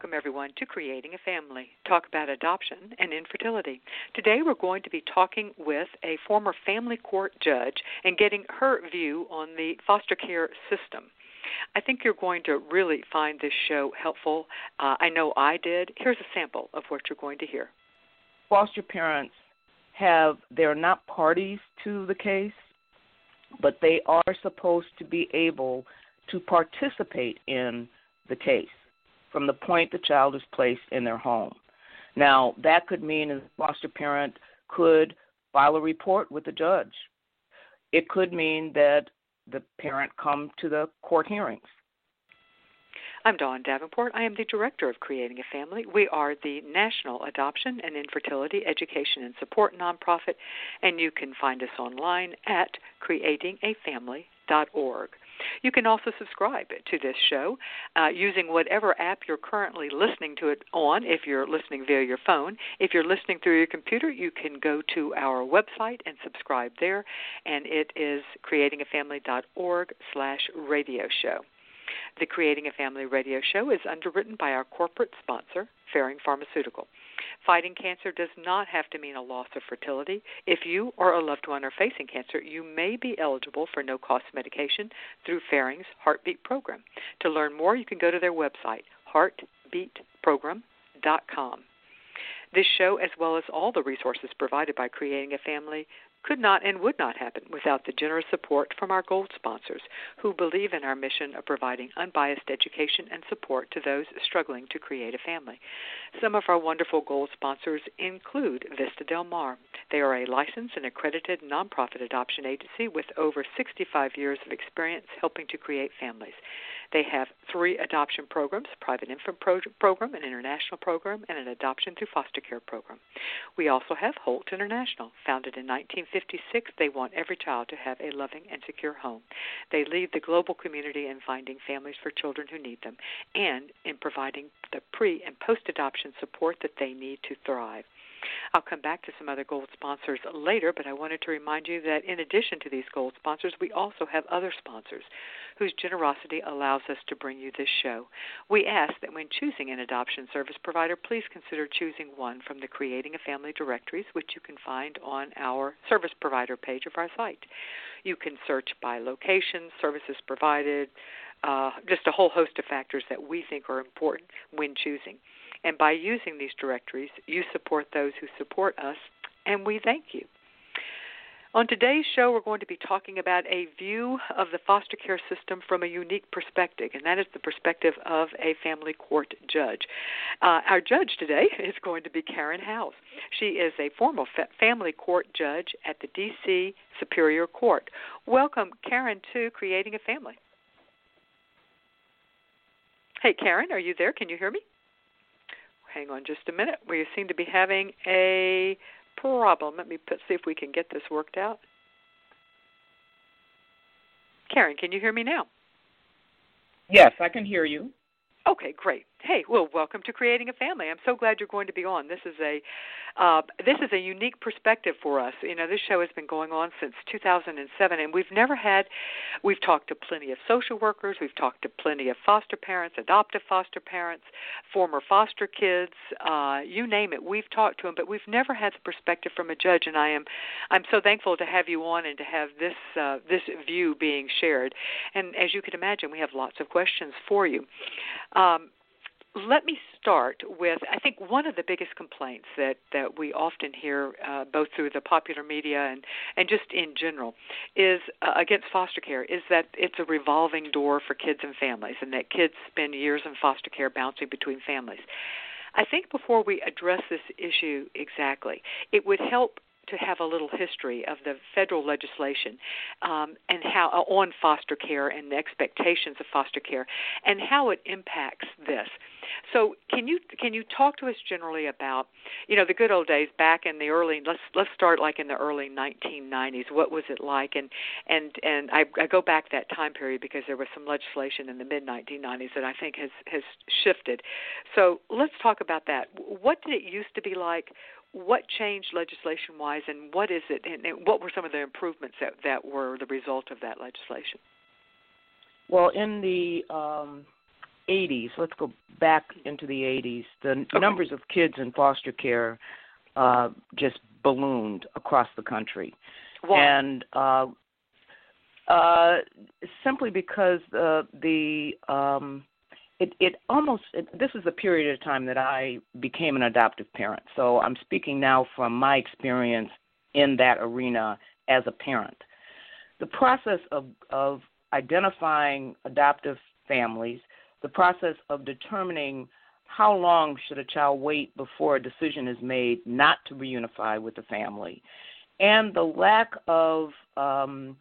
Welcome, everyone, to Creating a Family. Talk about adoption and infertility. Today, we're going to be talking with a former family court judge and getting her view on the foster care system. I think you're going to really find this show helpful. Uh, I know I did. Here's a sample of what you're going to hear. Foster parents have, they're not parties to the case, but they are supposed to be able to participate in the case from the point the child is placed in their home. Now, that could mean a foster parent could file a report with the judge. It could mean that the parent come to the court hearings. I'm Dawn Davenport. I am the director of Creating a Family. We are the National Adoption and Infertility Education and Support nonprofit, and you can find us online at creatingafamily.org. You can also subscribe to this show uh, using whatever app you're currently listening to it on. If you're listening via your phone, if you're listening through your computer, you can go to our website and subscribe there, and it is creatingafamily.org/radio show. The Creating a Family radio show is underwritten by our corporate sponsor, Ferring Pharmaceutical. Fighting cancer does not have to mean a loss of fertility. If you or a loved one are facing cancer, you may be eligible for no cost medication through Ferring's Heartbeat program. To learn more, you can go to their website, heartbeatprogram.com. This show, as well as all the resources provided by Creating a Family, could not and would not happen without the generous support from our gold sponsors who believe in our mission of providing unbiased education and support to those struggling to create a family. Some of our wonderful gold sponsors include Vista Del Mar. They are a licensed and accredited nonprofit adoption agency with over 65 years of experience helping to create families. They have three adoption programs private infant pro- program, an international program, and an adoption through foster care program. We also have Holt International. Founded in 1956, they want every child to have a loving and secure home. They lead the global community in finding families for children who need them and in providing the pre and post adoption support that they need to thrive. I'll come back to some other gold sponsors later, but I wanted to remind you that in addition to these gold sponsors, we also have other sponsors whose generosity allows us to bring you this show. We ask that when choosing an adoption service provider, please consider choosing one from the Creating a Family directories, which you can find on our service provider page of our site. You can search by location, services provided, uh, just a whole host of factors that we think are important when choosing. And by using these directories, you support those who support us, and we thank you. On today's show, we're going to be talking about a view of the foster care system from a unique perspective, and that is the perspective of a family court judge. Uh, our judge today is going to be Karen Howze. She is a former fa- family court judge at the D.C. Superior Court. Welcome, Karen, to Creating a Family. Hey, Karen, are you there? Can you hear me? Hang on just a minute. We seem to be having a problem. Let me put, see if we can get this worked out. Karen, can you hear me now? Yes, I can hear you. Okay, great. Hey, well, welcome to Creating a Family. I'm so glad you're going to be on. This is a uh, this is a unique perspective for us. You know, this show has been going on since 2007, and we've never had. We've talked to plenty of social workers. We've talked to plenty of foster parents, adoptive foster parents, former foster kids. Uh, you name it, we've talked to them, but we've never had the perspective from a judge. And I am, I'm so thankful to have you on and to have this uh, this view being shared. And as you can imagine, we have lots of questions for you. Um, let me start with I think one of the biggest complaints that that we often hear uh, both through the popular media and and just in general is uh, against foster care is that it's a revolving door for kids and families and that kids spend years in foster care bouncing between families. I think before we address this issue exactly, it would help to have a little history of the federal legislation um, and how uh, on foster care and the expectations of foster care and how it impacts this. So, can you can you talk to us generally about you know the good old days back in the early let's let's start like in the early 1990s. What was it like? And and and I, I go back that time period because there was some legislation in the mid 1990s that I think has has shifted. So let's talk about that. What did it used to be like? What changed legislation wise and what is it and, and what were some of the improvements that, that were the result of that legislation well in the um 80s let's go back into the 80s the okay. numbers of kids in foster care uh just ballooned across the country Why? and uh uh simply because the, the um it it almost it, this is the period of time that I became an adoptive parent. So I'm speaking now from my experience in that arena as a parent. The process of of identifying adoptive families, the process of determining how long should a child wait before a decision is made not to reunify with the family, and the lack of um,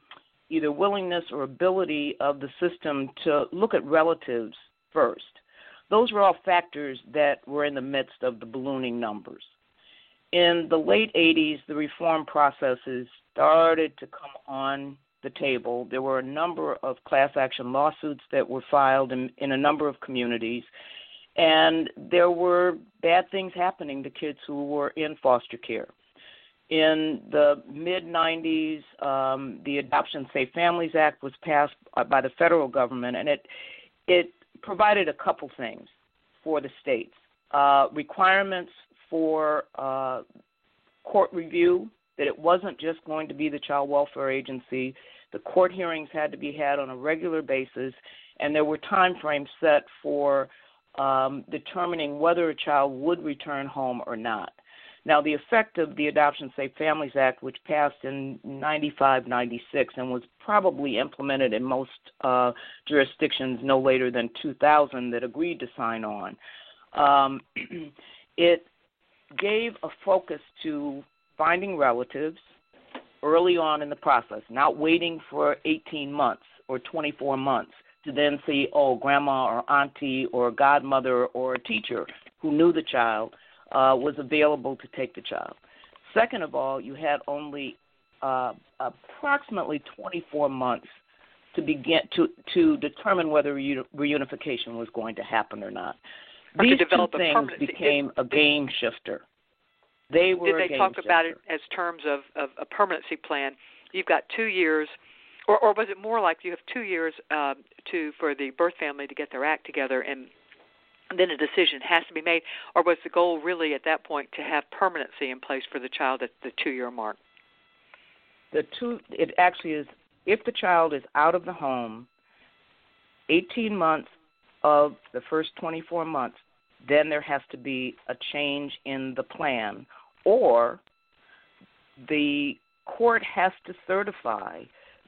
either willingness or ability of the system to look at relatives first. Those were all factors that were in the midst of the ballooning numbers. In the late 80s, the reform processes started to come on the table. There were a number of class action lawsuits that were filed in, in a number of communities, and there were bad things happening to kids who were in foster care. In the mid 90s, um, the Adoption Safe Families Act was passed by the federal government, and it it provided a couple things for the states uh, requirements for uh, court review, that it wasn't just going to be the child welfare agency. The court hearings had to be had on a regular basis, and there were time frames set for um, determining whether a child would return home or not. Now, the effect of the Adoption Safe Families Act, which passed in 95 96 and was probably implemented in most uh, jurisdictions no later than 2000 that agreed to sign on, um, it gave a focus to finding relatives early on in the process, not waiting for 18 months or 24 months to then see, oh, grandma or auntie or godmother or a teacher who knew the child uh, was available to take the child. Second of all, you had only uh, approximately 24 months to begin to to determine whether reunification was going to happen or not. Or These two things became a game shifter. They were. Did they talk shifter. about it as terms of, of a permanency plan? You've got two years, or, or was it more like you have two years uh, to for the birth family to get their act together and then a decision has to be made, or was the goal really at that point to have permanency in place for the child at the two year mark? The two, it actually is if the child is out of the home 18 months of the first 24 months, then there has to be a change in the plan, or the court has to certify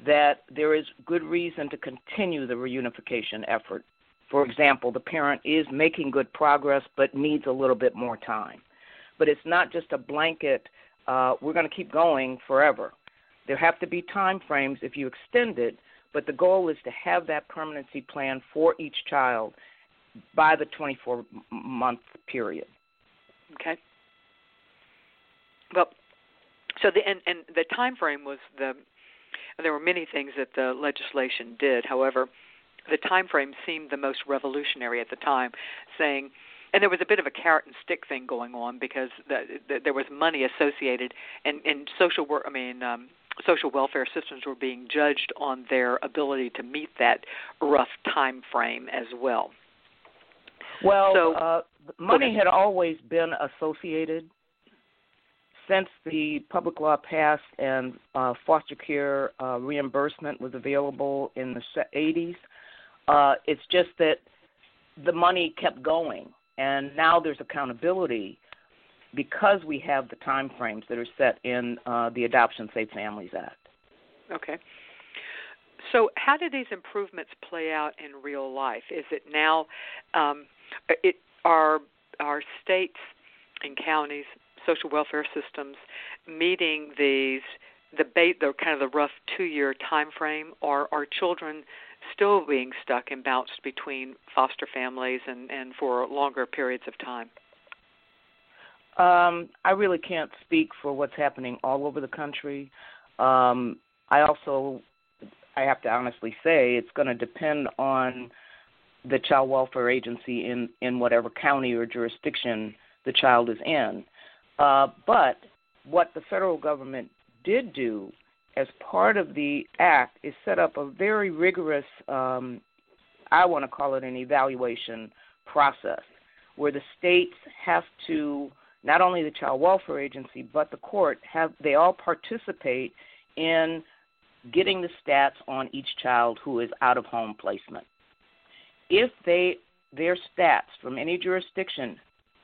that there is good reason to continue the reunification effort for example, the parent is making good progress but needs a little bit more time. But it's not just a blanket, uh, we're going to keep going forever. There have to be time frames if you extend it, but the goal is to have that permanency plan for each child by the 24 month period. Okay. Well, so the and, and the time frame was the there were many things that the legislation did. However, the time frame seemed the most revolutionary at the time, saying, and there was a bit of a carrot and stick thing going on because the, the, there was money associated, and, and social work. I mean, um, social welfare systems were being judged on their ability to meet that rough time frame as well. Well, so, uh, money had always been associated since the public law passed and uh, foster care uh, reimbursement was available in the 80s. Uh, it's just that the money kept going, and now there's accountability because we have the time frames that are set in uh, the Adoption Safe Families Act. Okay. So, how do these improvements play out in real life? Is it now, um, it are are states and counties, social welfare systems meeting these the ba- the kind of the rough two year time frame, are are children still being stuck and bounced between foster families and and for longer periods of time? Um, I really can't speak for what's happening all over the country. Um, I also, I have to honestly say, it's going to depend on the child welfare agency in in whatever county or jurisdiction the child is in. Uh, but what the federal government did do as part of the act is set up a very rigorous, um, I want to call it an evaluation process, where the states have to not only the child welfare agency but the court have they all participate in getting the stats on each child who is out of home placement. If they their stats from any jurisdiction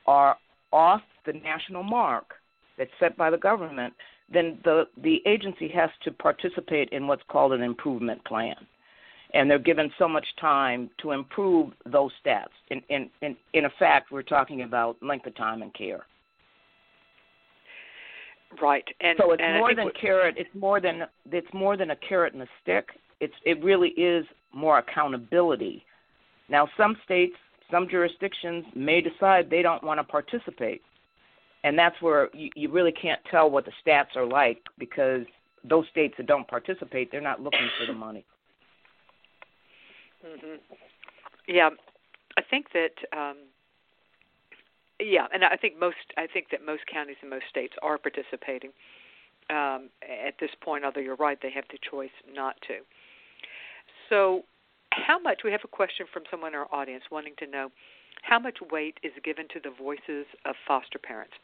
are off the national mark that's set by the government, then the the agency has to participate in what's called an improvement plan. And they're given so much time to improve those stats. In in in, in effect, we're talking about length of time and care. Right, and so it's and more than carrot. It's more than it's more than a carrot and a stick. It's it really is more accountability. Now, some states, some jurisdictions may decide they don't want to participate, and that's where you, you really can't tell what the stats are like because those states that don't participate, they're not looking for the money. Mm-hmm. Yeah, I think that. Um, yeah, and I think most I think that most counties and most states are participating um, at this point. Although you're right, they have the choice not to. So, how much? We have a question from someone in our audience wanting to know how much weight is given to the voices of foster parents.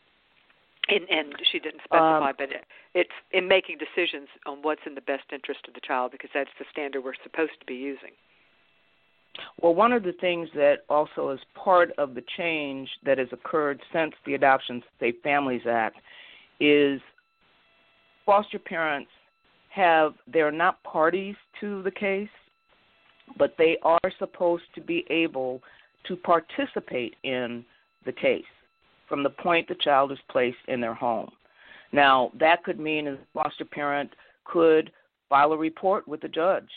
And, and she didn't specify, um, but it, it's in making decisions on what's in the best interest of the child because that's the standard we're supposed to be using. Well, one of the things that also is part of the change that has occurred since the Adoption Safe Families Act is foster parents have they're not parties to the case, but they are supposed to be able to participate in the case from the point the child is placed in their home. Now, that could mean a foster parent could file a report with the judge.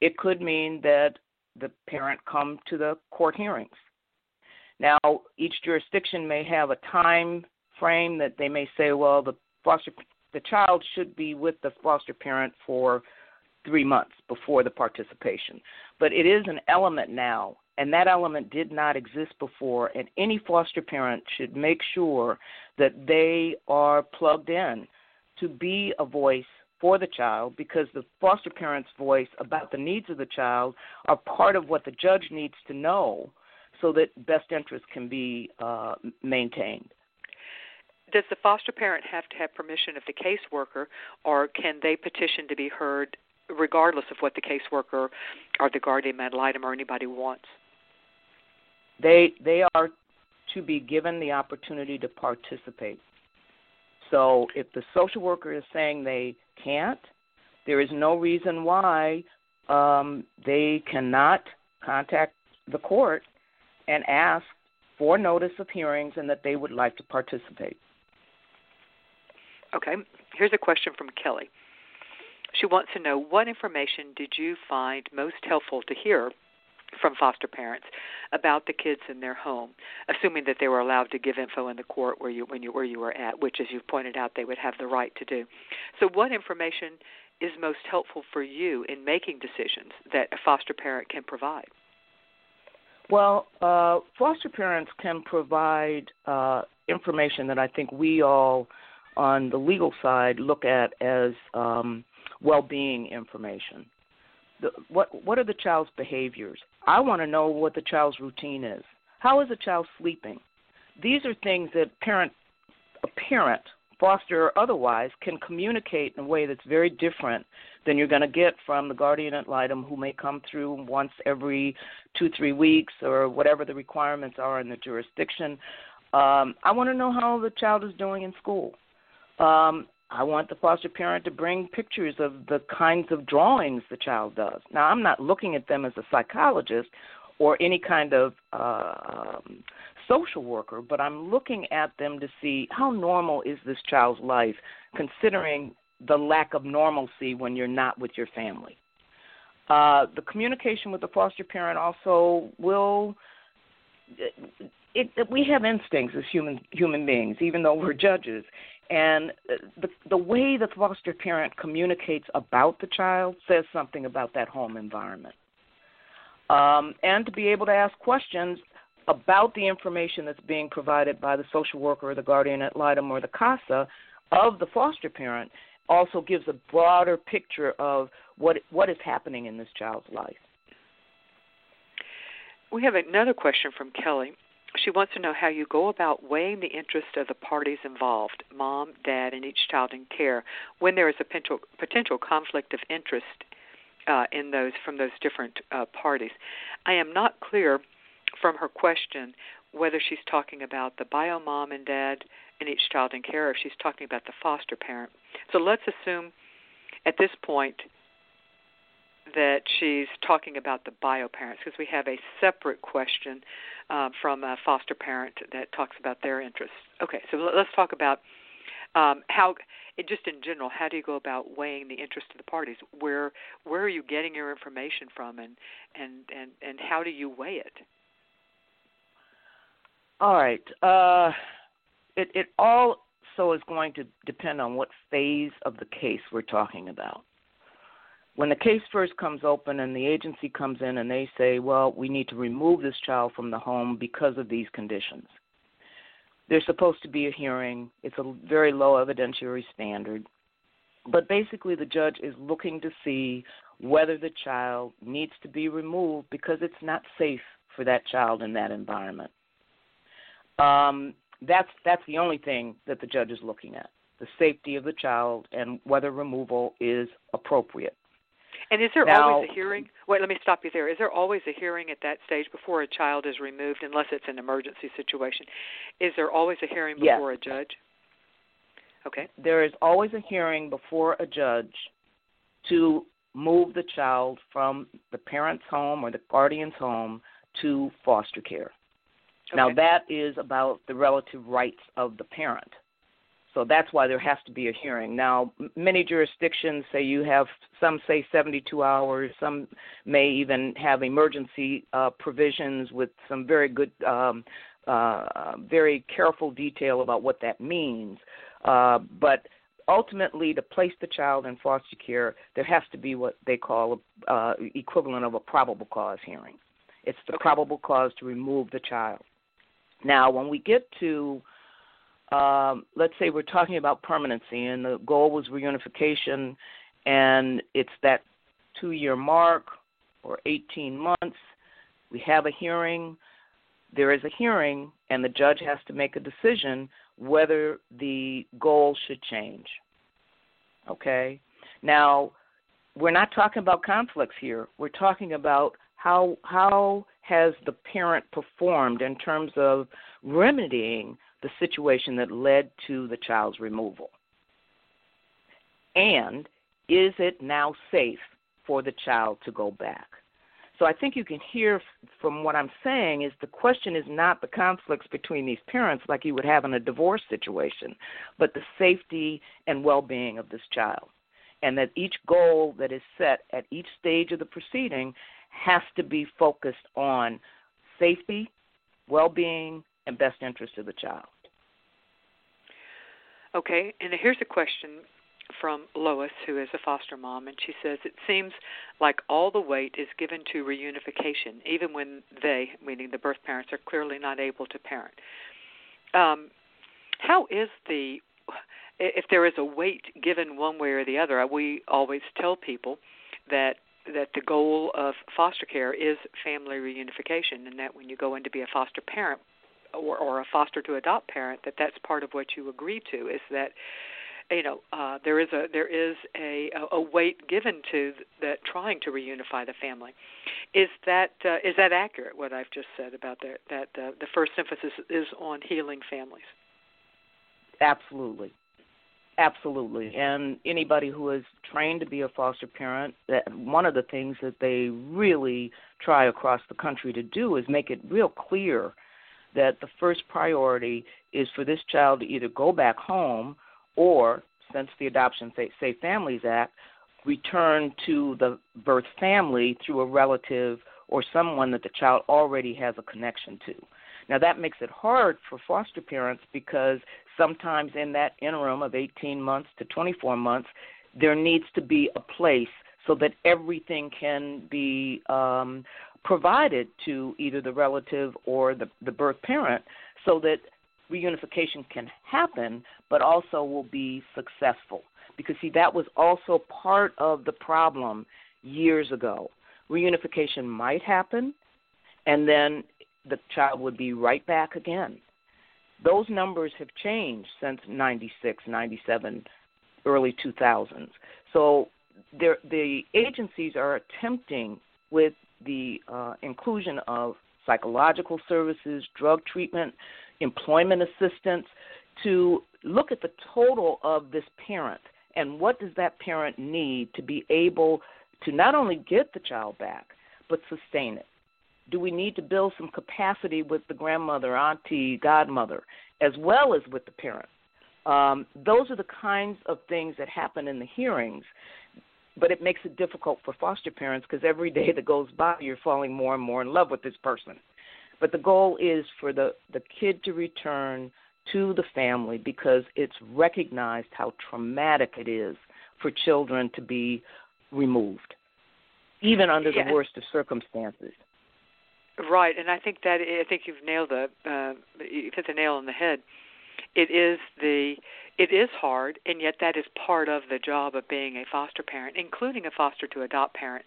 It could mean that the parent come to the court hearings. Now, each jurisdiction may have a time frame that they may say, well, the foster the child should be with the foster parent for three months before the participation. But it is an element now, and that element did not exist before. And any foster parent should make sure that they are plugged in to be a voice for the child because the foster parent's voice about the needs of the child are part of what the judge needs to know so that best interest can be uh, maintained. Does the foster parent have to have permission of the caseworker, or can they petition to be heard regardless of what the caseworker or the guardian ad litem or anybody wants? They they are to be given the opportunity to participate. So if the social worker is saying they can't, there is no reason why um, they cannot contact the court and ask for notice of hearings and that they would like to participate. Okay, here's a question from Kelly. She wants to know what information did you find most helpful to hear from foster parents about the kids in their home, assuming that they were allowed to give info in the court where you when you where you were at, which as you've pointed out they would have the right to do. So what information is most helpful for you in making decisions that a foster parent can provide? Well, uh, foster parents can provide uh, information that I think we all on the legal side look at as um, well-being information the, what what are the child's behaviors? I want to know what the child's routine is. How is the child sleeping? These are things that parent a parent, foster or otherwise, can communicate in a way that's very different than you're going to get from the guardian ad litem who may come through once every two, three weeks or whatever the requirements are in the jurisdiction. Um, I want to know how the child is doing in school. Um, I want the foster parent to bring pictures of the kinds of drawings the child does. Now, I'm not looking at them as a psychologist or any kind of uh, um, social worker, but I'm looking at them to see how normal is this child's life, considering the lack of normalcy when you're not with your family. Uh, the communication with the foster parent also will. It, it, we have instincts as human human beings, even though we're judges, and the the way the foster parent communicates about the child says something about that home environment. Um, and to be able to ask questions about the information that's being provided by the social worker or the guardian ad litem or the CASA of the foster parent also gives a broader picture of what what is happening in this child's life. We have another question from Kelly. She wants to know how you go about weighing the interest of the parties involved, mom, dad, and each child in care, when there is a potential potential conflict of interest uh, in those from those different uh, parties. I am not clear from her question whether she's talking about the bio mom and dad and each child in care, or if she's talking about the foster parent. So let's assume at this point that she's talking about the bio parents because we have a separate question uh, from a foster parent that talks about their interests. Okay, so let's talk about um, how, just in general, how do you go about weighing the interest of the parties? Where where are you getting your information from, and and and and how do you weigh it? All right. Uh, it it all so is going to depend on what phase of the case we're talking about. When the case first comes open and the agency comes in and they say, "Well, we need to remove this child from the home because of these conditions," there's supposed to be a hearing. It's a very low evidentiary standard. But basically, the judge is looking to see whether the child needs to be removed because it's not safe for that child in that environment. Um, that's that's the only thing that the judge is looking at: the safety of the child and whether removal is appropriate. And is there now, always a hearing? Wait, let me stop you there. Is there always a hearing at that stage before a child is removed, unless it's an emergency situation? Is there always a hearing before yes. a judge? Okay. There is always a hearing before a judge to move the child from the parent's home or the guardian's home to foster care. Okay. Now, that is about the relative rights of the parent. So that's why there has to be a hearing. Now, many jurisdictions say you have, some say 72 hours, some may even have emergency uh, provisions with some very good, um, uh, very careful detail about what that means. Uh, but ultimately, to place the child in foster care, there has to be what they call uh, equivalent of a probable cause hearing. It's the okay. probable cause to remove the child. Now, when we get to, um, let's say we're talking about permanency, and the goal was reunification, and it's that two year mark or 18 months, we have a hearing. There is a hearing, and the judge has to make a decision whether the goal should change. Okay? Now, we're not talking about conflicts here. We're talking about how how has the parent performed in terms of remedying the situation that led to the child's removal? And is it now safe for the child to go back? So I think you can hear from what I'm saying is the question is not the conflicts between these parents like you would have in a divorce situation, but the safety and well-being of this child. And that each goal that is set at each stage of the proceeding has to be focused on safety, well being, and best interest of the child. Okay, and here's a question from Lois, who is a foster mom, and she says it seems like all the weight is given to reunification, even when they, meaning the birth parents, are clearly not able to parent. Um, how is the if there is a weight given one way or the other? We always tell people that that the goal of foster care is family reunification, and that when you go in to be a foster parent or, or a foster to adopt parent, that that's part of what you agree to. Is that you know uh, there is a there is a a weight given to that trying to reunify the family. Is that uh, is that accurate? What I've just said about that that uh, the first emphasis is on healing families. Absolutely. Absolutely. And anybody who is trained to be a foster parent, that one of the things that they really try across the country to do is make it real clear that the first priority is for this child to either go back home or, since the Adoption Safe Families Act, return to the birth family through a relative or someone that the child already has a connection to. Now, that makes it hard for foster parents because sometimes in that interim of 18 months to 24 months, there needs to be a place so that everything can be um, provided to either the relative or the, the birth parent so that reunification can happen, but also will be successful. Because, see, that was also part of the problem years ago. Reunification might happen, and then the child would be right back again. Those numbers have changed since 96, 97, early 2000s. So the agencies are attempting with the uh, inclusion of psychological services, drug treatment, employment assistance to look at the total of this parent and what does that parent need to be able to not only get the child back but sustain it do we need to build some capacity with the grandmother, auntie, godmother, as well as with the parent? Um, those are the kinds of things that happen in the hearings, but it makes it difficult for foster parents because every day that goes by, you're falling more and more in love with this person. But the goal is for the, the kid to return to the family because it's recognized how traumatic it is for children to be removed, even under the worst of circumstances. Right, and I think that I think you've nailed the uh, you've hit the nail on the head. It is the it is hard, and yet that is part of the job of being a foster parent, including a foster to adopt parent.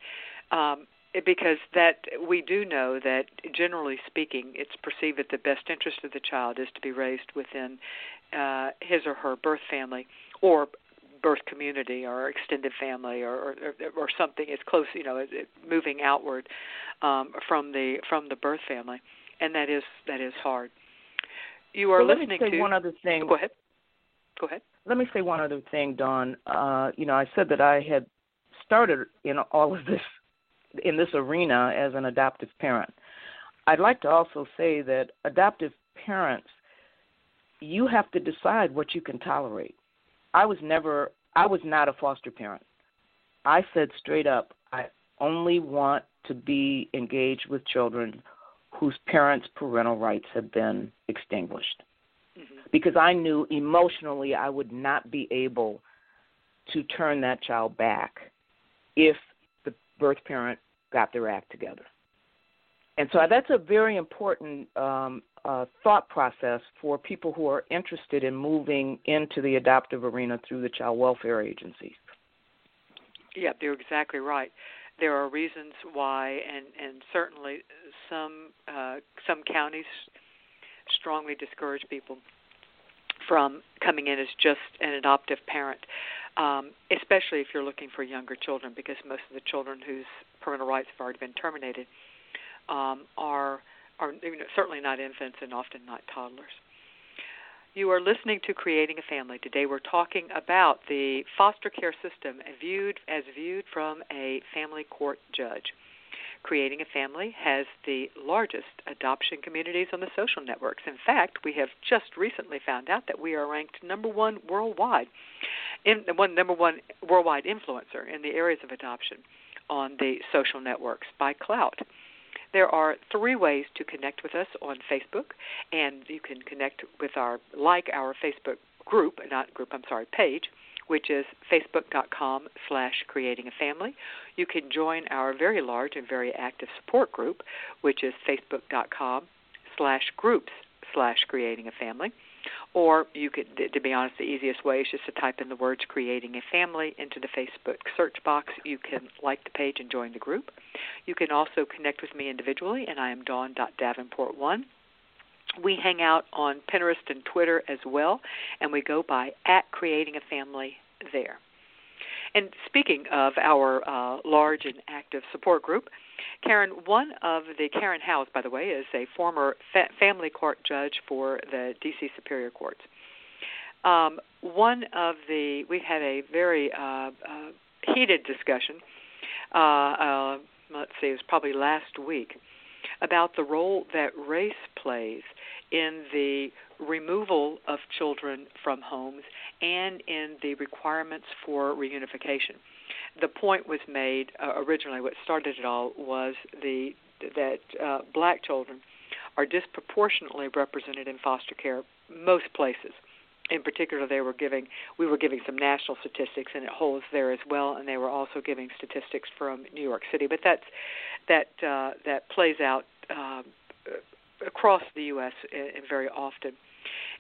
Um, because that we do know that generally speaking, it's perceived that the best interest of the child is to be raised within uh, his or her birth family, or birth community or extended family or or, or something it's close you know it, it, moving outward um, from the from the birth family and that is that is hard you are well, listening let me say to one other thing. Go ahead. Go ahead. Let me say one other thing Dawn uh, you know I said that I had started in all of this in this arena as an adoptive parent. I'd like to also say that adoptive parents you have to decide what you can tolerate. I was never I was not a foster parent. I said straight up, I only want to be engaged with children whose parents' parental rights have been extinguished. Mm-hmm. Because I knew emotionally I would not be able to turn that child back if the birth parent got their act together. And so that's a very important um, uh, thought process for people who are interested in moving into the adoptive arena through the child welfare agencies. Yeah, you're exactly right. There are reasons why, and and certainly some uh, some counties strongly discourage people from coming in as just an adoptive parent, um, especially if you're looking for younger children, because most of the children whose parental rights have already been terminated um, are are you know, certainly not infants and often not toddlers. You are listening to Creating a Family. Today we're talking about the foster care system viewed as viewed from a family court judge. Creating a Family has the largest adoption communities on the social networks. In fact, we have just recently found out that we are ranked number one worldwide, in one number one worldwide influencer in the areas of adoption on the social networks by Klout. There are three ways to connect with us on Facebook, and you can connect with our like our Facebook group, not group, I'm sorry, page, which is facebook.com slash creating a family. You can join our very large and very active support group, which is facebook.com slash groups slash creating a family. Or you could, to be honest, the easiest way is just to type in the words creating a family into the Facebook search box. You can like the page and join the group. You can also connect with me individually, and I am dawn.davenport1. We hang out on Pinterest and Twitter as well, and we go by at creating a family there. And speaking of our uh, large and active support group, Karen, one of the Karen Howze, by the way, is a former fa- family court judge for the D.C. Superior Courts. Um, one of the we had a very uh, uh, heated discussion. Uh, uh, let's see, it was probably last week about the role that race plays in the removal of children from homes and in the requirements for reunification. The point was made uh, originally. What started it all was the that uh, black children are disproportionately represented in foster care most places in particular they were giving we were giving some national statistics and it holds there as well and they were also giving statistics from New York City but that's that uh, that plays out uh, across the US and very often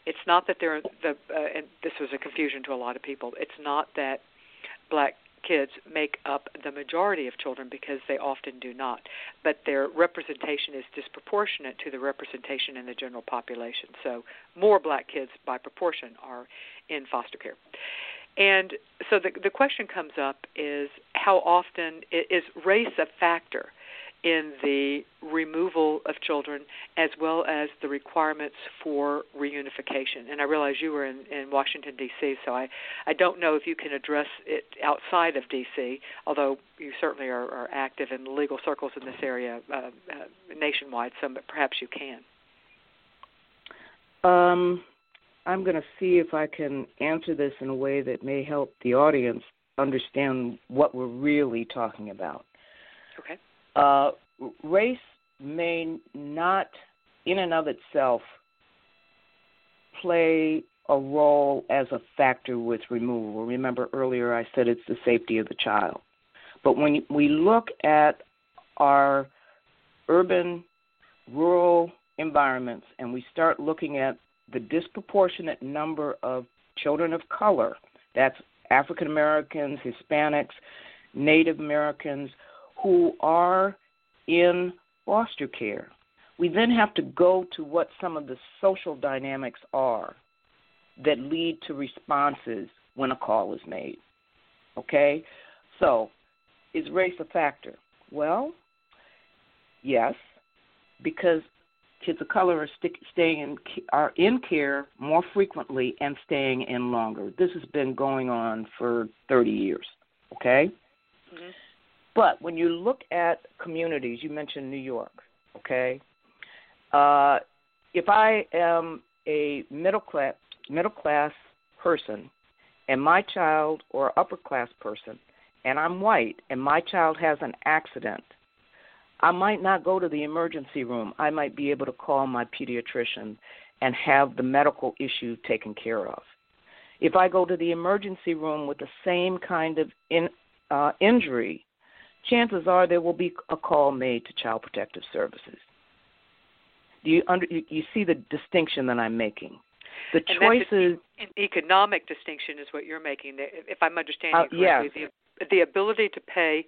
it's not that they're the uh, and this was a confusion to a lot of people it's not that black kids make up the majority of children because they often do not. But their representation is disproportionate to the representation in the general population. So more black kids by proportion are in foster care. And so the the question comes up is how often is race a factor in the removal of children as well as the requirements for reunification. And I realize you were in, in Washington, D.C., so I, I don't know if you can address it outside of D.C., although you certainly are, are active in legal circles in this area uh, uh, nationwide, so perhaps you can. Um, I'm going to see if I can answer this in a way that may help the audience understand what we're really talking about. Okay. Uh, race may not, in and of itself, play a role as a factor with removal. Remember earlier I said it's the safety of the child. But when we look at our urban, rural environments and we start looking at the disproportionate number of children of color, that's African Americans, Hispanics, Native Americans, who are in foster care. We then have to go to what some of the social dynamics are that lead to responses when a call is made. Okay? So, is race a factor? Well, yes, because kids of color are staying in are in care more frequently and staying in longer. This has been going on for 30 years. Okay. Mm-hmm. But when you look at communities, you mentioned New York, okay? Uh, if I am a middle class middle class person and my child or upper class person and I'm white and my child has an accident, I might not go to the emergency room. I might be able to call my pediatrician and have the medical issue taken care of. If I go to the emergency room with the same kind of in, uh, injury, chances are there will be a call made to Child Protective Services. Do you under you see the distinction that I'm making? The and choices. An economic distinction is what you're making. If I'm understanding uh, correctly, yes. the the ability to pay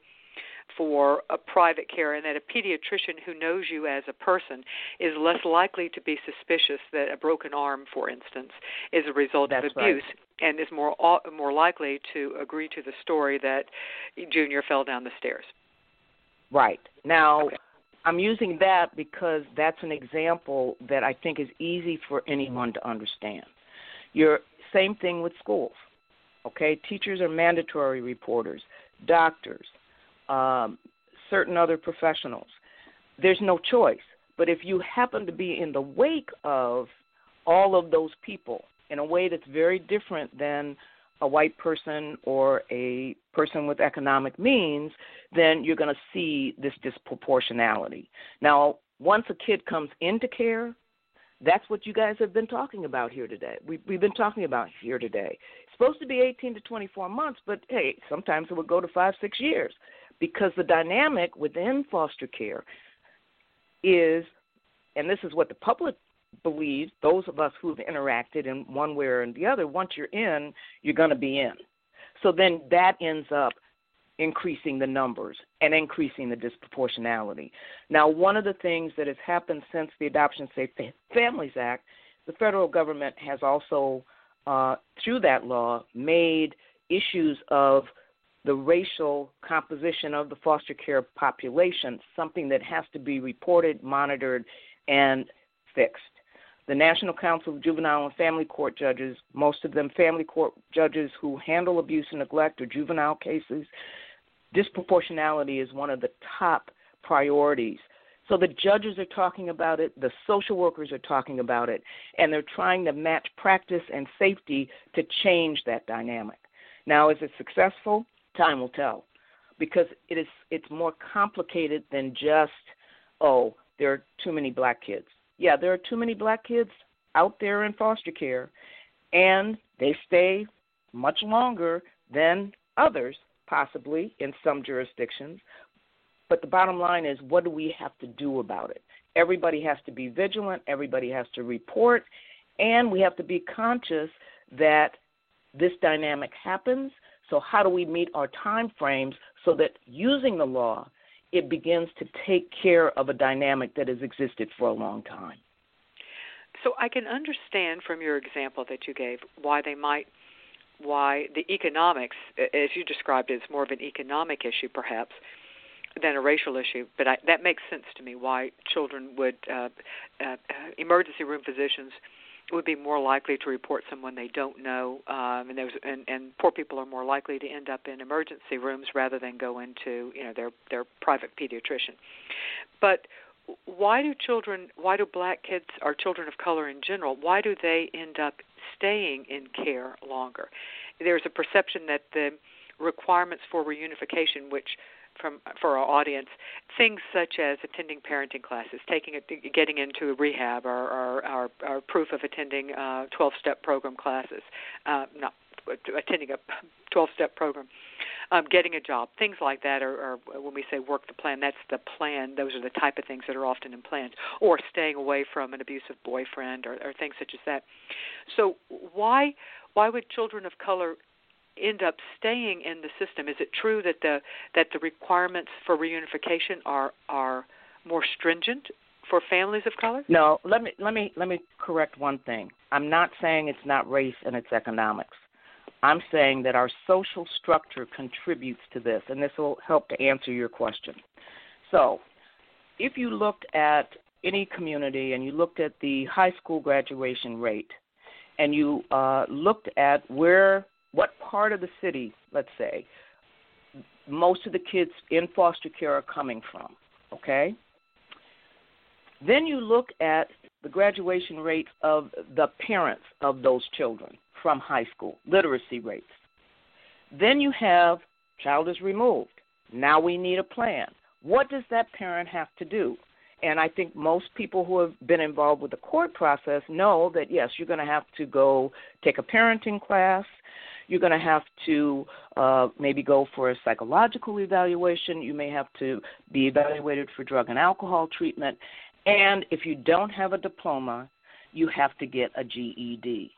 for a private care and that a pediatrician who knows you as a person is less likely to be suspicious that a broken arm for instance is a result That's of abuse right. and is more more likely to agree to the story that junior fell down the stairs right now okay. i'm using that because that's an example that i think is easy for anyone to understand your same thing with schools okay teachers are mandatory reporters doctors um, certain other professionals. There's no choice. But if you happen to be in the wake of all of those people in a way that's very different than a white person or a person with economic means, then you're going to see this disproportionality. Now, once a kid comes into care, that's what you guys have been talking about here today. We, we've been talking about here today. It's supposed to be 18 to 24 months, but hey, sometimes it would go to five, six years because the dynamic within foster care is, and this is what the public believes, those of us who've interacted in one way or the other, once you're in, you're going to be in. So then that ends up increasing the numbers and increasing the disproportionality. Now, one of the things that has happened since the Adoption Safe Families Act, the federal government has also, uh, through that law, made issues of the racial composition of the foster care population, something that has to be reported, monitored, and fixed. the National Council of Juvenile and Family Court Judges, most of them family court judges who handle abuse and neglect or juvenile cases, disproportionality is one of the top priorities. So the judges are talking about it, the social workers are talking about it, and they're trying to match practice and safety to change that dynamic. Now, is it successful? Time will tell, because it is it's more complicated than just oh there are too many black kids yeah, there are too many black kids out there in foster care, and they stay much longer than others, possibly in some jurisdictions. But the bottom line is, what do we have to do about it? Everybody has to be vigilant, everybody has to report, and we have to be conscious that this dynamic happens. So, how do we meet our time frames so that using the law it begins to take care of a dynamic that has existed for a long time. So I can understand from your example that you gave why they might why the economics as you described is more of an economic issue perhaps than a racial issue but I, that makes sense to me why children would uh, uh, emergency room physicians would be more likely to report someone they don't know, um, and there's and, and poor people are more likely to end up in emergency rooms rather than go into you know their their private pediatrician. But why do children, why do black kids or children of color in general, why do they end up staying in care longer? There's a perception that the requirements for reunification, which from for our audience things such as attending parenting classes, taking a, getting into rehab, or, proof of attending uh, 12-step program classes, uh, not attending a 12-step program, um, getting a job, things like that, or, or when we say work the plan, that's the plan. Those are the type of things that are often in plans, or staying away from an abusive boyfriend, or, or things such as that. So why why would children of color end up staying in the system? Is it true that the that the requirements for reunification are are more stringent for families of color? No, let me let me let me correct one thing. I'm not saying it's not race and it's economics. I'm saying that our social structure contributes to this, and this will help to answer your question. So, if you looked at any community and you looked at the high school graduation rate, and you uh, looked at where what part of the city, let's say, most of the kids in foster care are coming from, okay? Then you look at the graduation rate of the parents of those children from high school, literacy rates. Then you have child is removed. Now we need a plan. What does that parent have to do? And I think most people who have been involved with the court process know that yes, you're going to have to go take a parenting class. You're going to have to uh, maybe go for a psychological evaluation. You may have to be evaluated for drug and alcohol treatment. And if you don't have a diploma, you have to get a GED.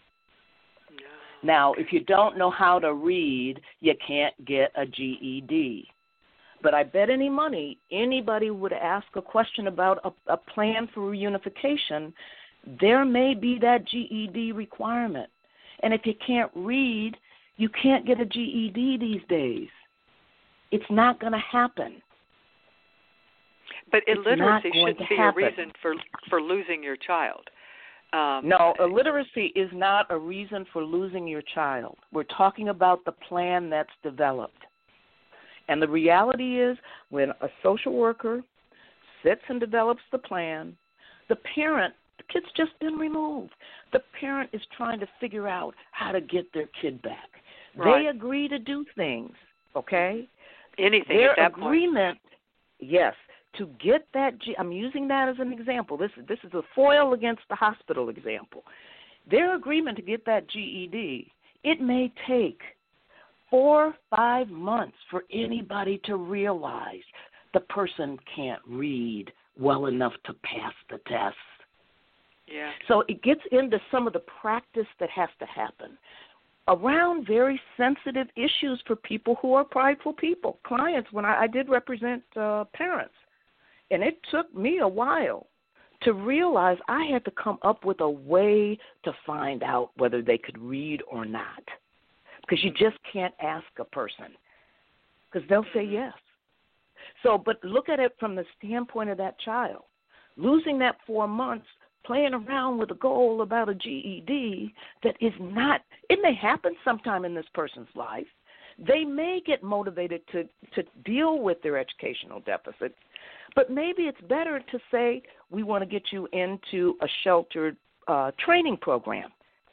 Now, if you don't know how to read, you can't get a GED. But I bet any money anybody would ask a question about a, a plan for reunification, there may be that GED requirement. And if you can't read, you can't get a GED these days. It's not going to happen. But illiteracy shouldn't be happen. a reason for for losing your child. Um, no, illiteracy is not a reason for losing your child. We're talking about the plan that's developed. And the reality is, when a social worker sits and develops the plan, the parent the kid's just been removed. The parent is trying to figure out how to get their kid back. Right. They agree to do things, okay? Anything Their at that agreement, point. yes, to get that. G- I'm using that as an example. This this is a foil against the hospital example. Their agreement to get that GED, it may take four, five months for anybody to realize the person can't read well enough to pass the test. Yeah. So it gets into some of the practice that has to happen around very sensitive issues for people who are prideful people. Clients, when I, I did represent uh, parents, and it took me a while to realize I had to come up with a way to find out whether they could read or not. Because you just can't ask a person, because they'll say Mm-hmm. yes. So, but look at it from the standpoint of that child. Losing that four months playing around with a goal about a GED that is not, it may happen sometime in this person's life. They may get motivated to, to deal with their educational deficits, but maybe it's better to say, we want to get you into a sheltered uh, training program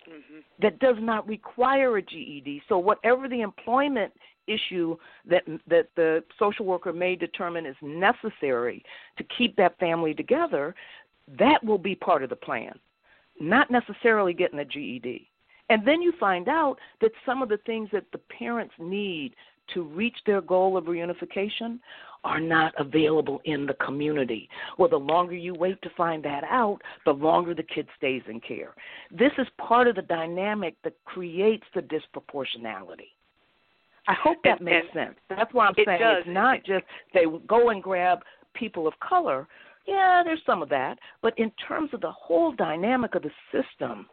mm-hmm. that does not require a GED. So, whatever the employment issue that that the social worker may determine is necessary to keep that family together, that will be part of the plan, not necessarily getting a GED. And then you find out that some of the things that the parents need to reach their goal of reunification are not available in the community. Well, the longer you wait to find that out, the longer the kid stays in care. This is part of the dynamic that creates the disproportionality. I hope that and, makes and sense. That's why I'm it saying does. it's not just they go and grab people of color. Yeah, there's some of that, but in terms of the whole dynamic of the system,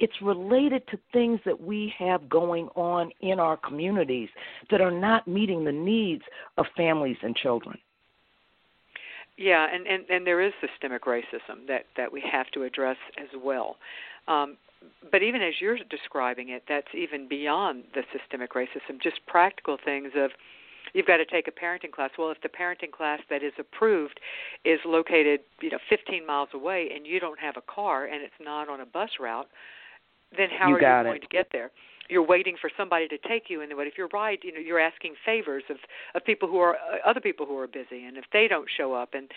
it's related to things that we have going on in our communities that are not meeting the needs of families and children. Yeah, and, and, and there is systemic racism that, that we have to address as well. Um, but even as you're describing it, that's even beyond the systemic racism, just practical things of you've got to take a parenting class. Well, if the parenting class that is approved is located, you know, 15 miles away and you don't have a car and it's not on a bus route, then how you are you going to get there? You're waiting for somebody to take you, and what if you're right? You know, you're asking favors of of people who are uh, other people who are busy, and if they don't show up, and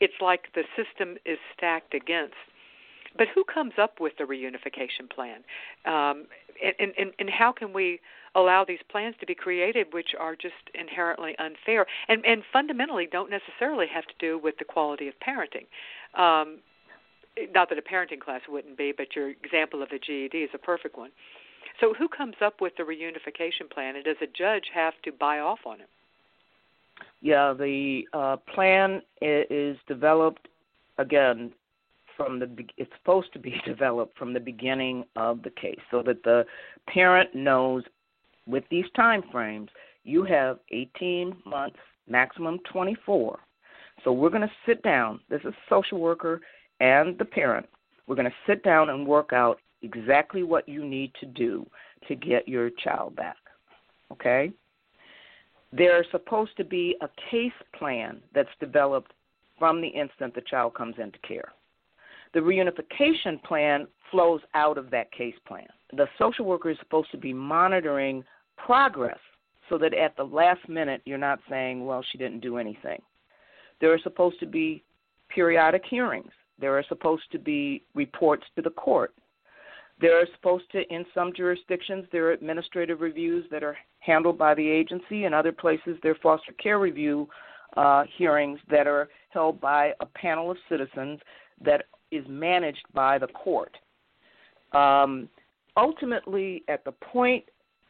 it's like the system is stacked against. But who comes up with the reunification plan, um, and, and and how can we allow these plans to be created, which are just inherently unfair, and and fundamentally don't necessarily have to do with the quality of parenting. Um, not that a parenting class wouldn't be, but your example of a GED is a perfect one. So, who comes up with the reunification plan, and does a judge have to buy off on it? Yeah, the uh, plan is developed again from the. It's supposed to be developed from the beginning of the case, so that the parent knows with these time frames you have 18 months, maximum 24. So we're going to sit down. This is social worker and the parent, we're going to sit down and work out exactly what you need to do to get your child back. Okay? There's supposed to be a case plan that's developed from the instant the child comes into care. The reunification plan flows out of that case plan. The social worker is supposed to be monitoring progress so that at the last minute you're not saying, well, she didn't do anything. There are supposed to be periodic hearings there are supposed to be reports to the court. There are supposed to, in some jurisdictions, there are administrative reviews that are handled by the agency. In other places, there are foster care review uh, hearings that are held by a panel of citizens that is managed by the court. Um, ultimately, at the point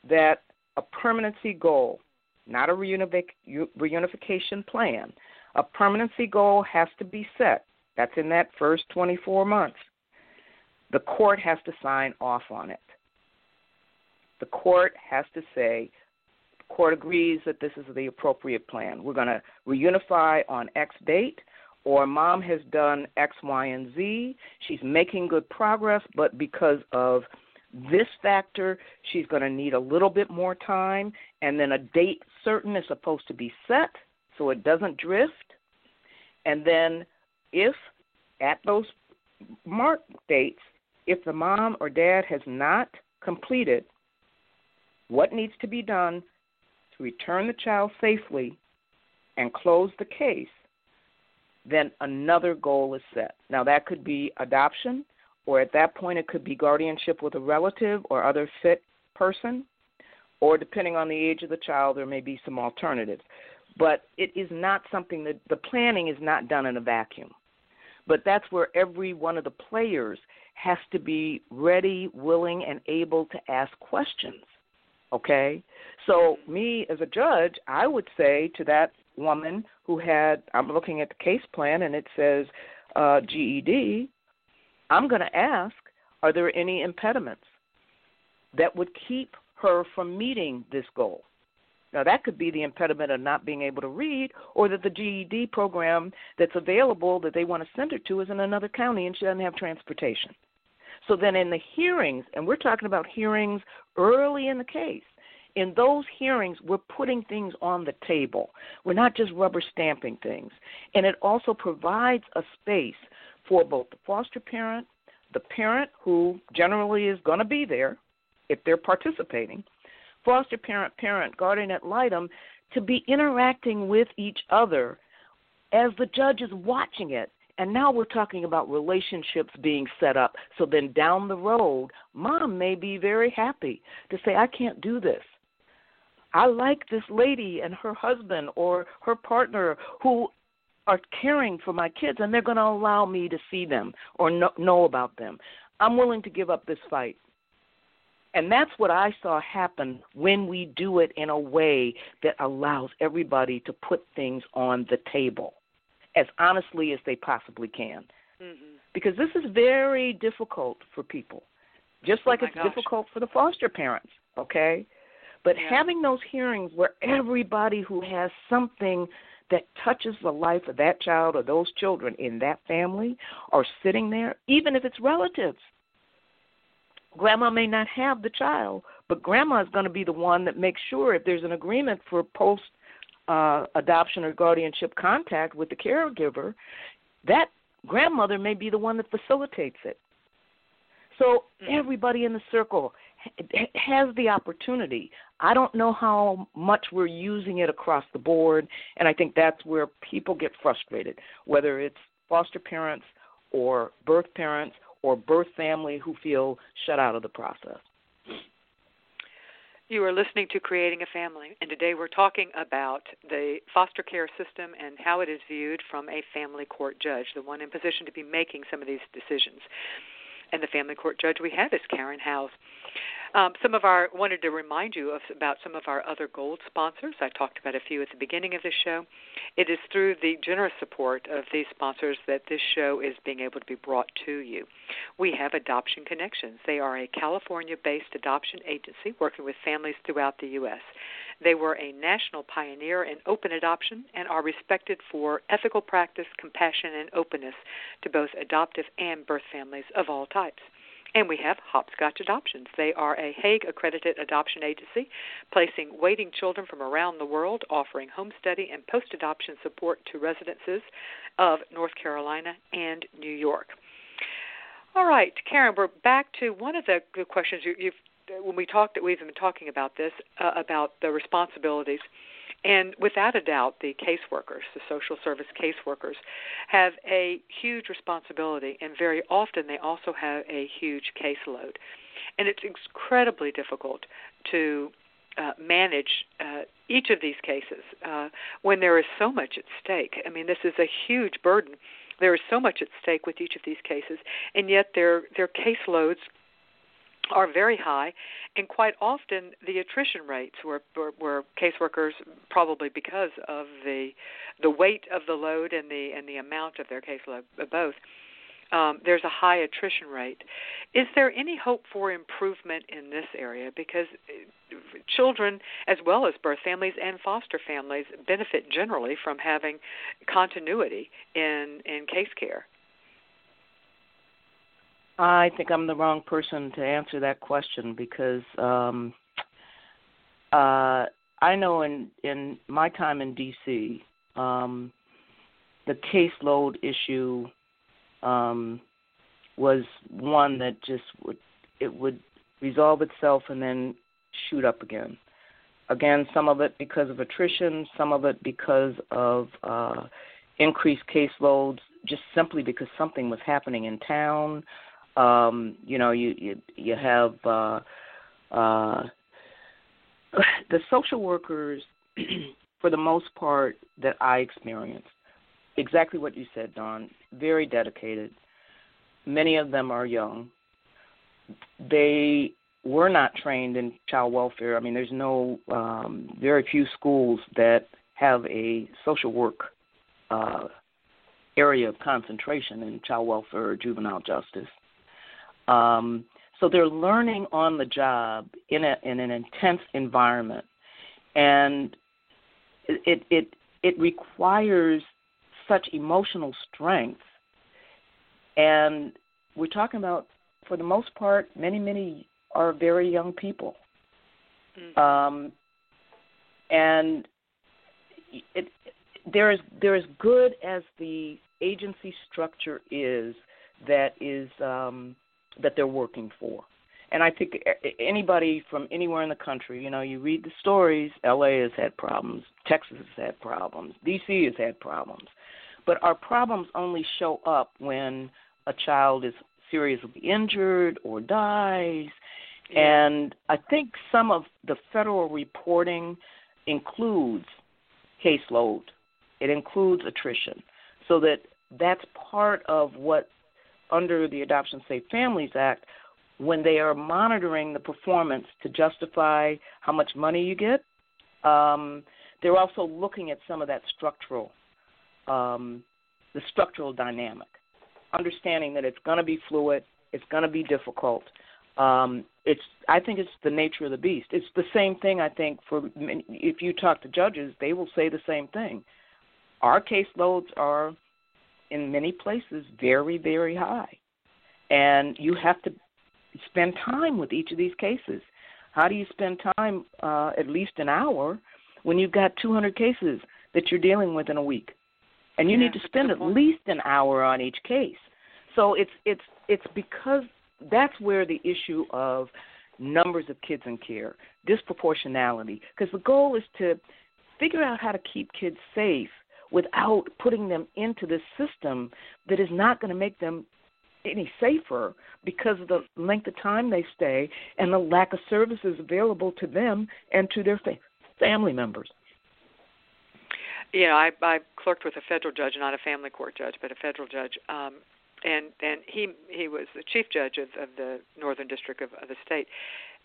that a permanency goal, not a reunification plan, a permanency goal has to be set that's in that first 24 months. The court has to sign off on it. The court has to say, the court agrees that this is the appropriate plan. We're going to reunify on X date, or mom has done X, Y, and Z. She's making good progress, but because of this factor, she's going to need a little bit more time, and then a date certain is supposed to be set so it doesn't drift. And then if at those mark dates, if the mom or dad has not completed what needs to be done to return the child safely and close the case, then another goal is set. Now, that could be adoption, or at that point, it could be guardianship with a relative or other fit person, or depending on the age of the child, there may be some alternatives. But it is not something that the planning is not done in a vacuum. But that's where every one of the players has to be ready, willing, and able to ask questions. Okay? So, me as a judge, I would say to that woman who had, I'm looking at the case plan and it says uh, GED, I'm going to ask, are there any impediments that would keep her from meeting this goal? Now, that could be the impediment of not being able to read, or that the GED program that's available that they want to send her to is in another county and she doesn't have transportation. So then in the hearings, and we're talking about hearings early in the case, in those hearings, we're putting things on the table. We're not just rubber stamping things. And it also provides a space for both the foster parent, the parent who generally is going to be there if they're participating, foster parent, parent, guardian ad litem, to be interacting with each other as the judge is watching it. And now we're talking about relationships being set up. So then down the road, mom may be very happy to say, I can't do this. I like this lady and her husband or her partner who are caring for my kids and they're going to allow me to see them or know, know about them. I'm willing to give up this fight. And that's what I saw happen when we do it in a way that allows everybody to put things on the table as honestly as they possibly can. Mm-hmm. Because this is very difficult for people, just like oh it's gosh. difficult for the foster parents, okay? But yeah. having those hearings where everybody who has something that touches the life of that child or those children in that family are sitting there, even if it's relatives. Grandma may not have the child, but grandma is going to be the one that makes sure if there's an agreement for post uh, adoption or guardianship contact with the caregiver, that grandmother may be the one that facilitates it. So Mm. everybody in the circle has the opportunity. I don't know how much we're using it across the board, and I think that's where people get frustrated, whether it's foster parents or birth parents or birth family who feel shut out of the process. You are listening to Creating a Family, and today we're talking about the foster care system and how it is viewed from a family court judge, the one in position to be making some of these decisions. And the family court judge we have is Karen Howze. Um, some of our wanted to remind you of about some of our other gold sponsors. I talked about a few at the beginning of the show. It is through the generous support of these sponsors that this show is being able to be brought to you. We have Adoption Connections. They are a California-based adoption agency working with families throughout the U.S. They were a national pioneer in open adoption and are respected for ethical practice, compassion, and openness to both adoptive and birth families of all types. And we have Hopscotch Adoptions. They are a Hague accredited adoption agency, placing waiting children from around the world, offering home study and post adoption support to residences of North Carolina and New York. All right, Karen, we're back to one of the, questions you've when we talked we've been talking about this uh, about the responsibilities and without a doubt the caseworkers the social service caseworkers have a huge responsibility and very often they also have a huge caseload and it's incredibly difficult to uh, manage uh, each of these cases uh, when there is so much at stake. I mean, this is a huge burden. There is so much at stake with each of these cases, and yet their their caseloads are very high, and quite often the attrition rates where where caseworkers probably because of the the weight of the load and the and the amount of their caseload both um, there's a high attrition rate. Is there any hope for improvement in this area? Because uh, children, as well as birth families and foster families, benefit generally from having continuity in in case care. I think I'm the wrong person to answer that question because um, uh, I know in in my time in D.C. Um, the caseload issue um, was one that just would it would resolve itself and then shoot up again. Again, some of it because of attrition, some of it because of uh, increased caseloads, just simply because something was happening in town. Um, you know, you you, you have uh, uh, the social workers, for the most part, that I experienced exactly what you said, Dawn. Very dedicated. Many of them are young. They were not trained in child welfare. I mean, there's no um, very few schools that have a social work uh, area of concentration in child welfare or juvenile justice. Um, so they're learning on the job in, a, in an intense environment. and it it it requires such emotional strength and we're talking about for the most part many many are very young people mm-hmm. um, and it, there is there is good as the agency structure is that is um, that they're working for. And I think anybody from anywhere in the country, you know, you read the stories. L.A. has had problems, Texas has had problems, D.C. has had problems, but our problems only show up when a child is seriously injured or dies. And I think some of the federal reporting includes caseload. It includes attrition, so that that's part of what under the Adoption Safe Families Act when they are monitoring the performance to justify how much money you get. Um, they're also looking at some of that structural, um, the structural dynamic, understanding that it's going to be fluid, it's going to be difficult. Um, it's I think it's the nature of the beast. It's the same thing I think for if you talk to judges, they will say the same thing. Our caseloads are in many places very very high, and you have to spend time with each of these cases. How do you spend time uh, at least an hour when you've got 200 cases that you're dealing with in a week, and you yeah, need to spend at least an hour on each case. So it's it's it's because that's where the issue of numbers of kids in care, disproportionality, because the goal is to figure out how to keep kids safe without putting them into this system that is not going to make them any safer because of the length of time they stay and the lack of services available to them and to their fa- family members. You know, I I clerked with a federal judge, not a family court judge, but a federal judge, um, and and he he was the chief judge of, of the Northern District of, of the state,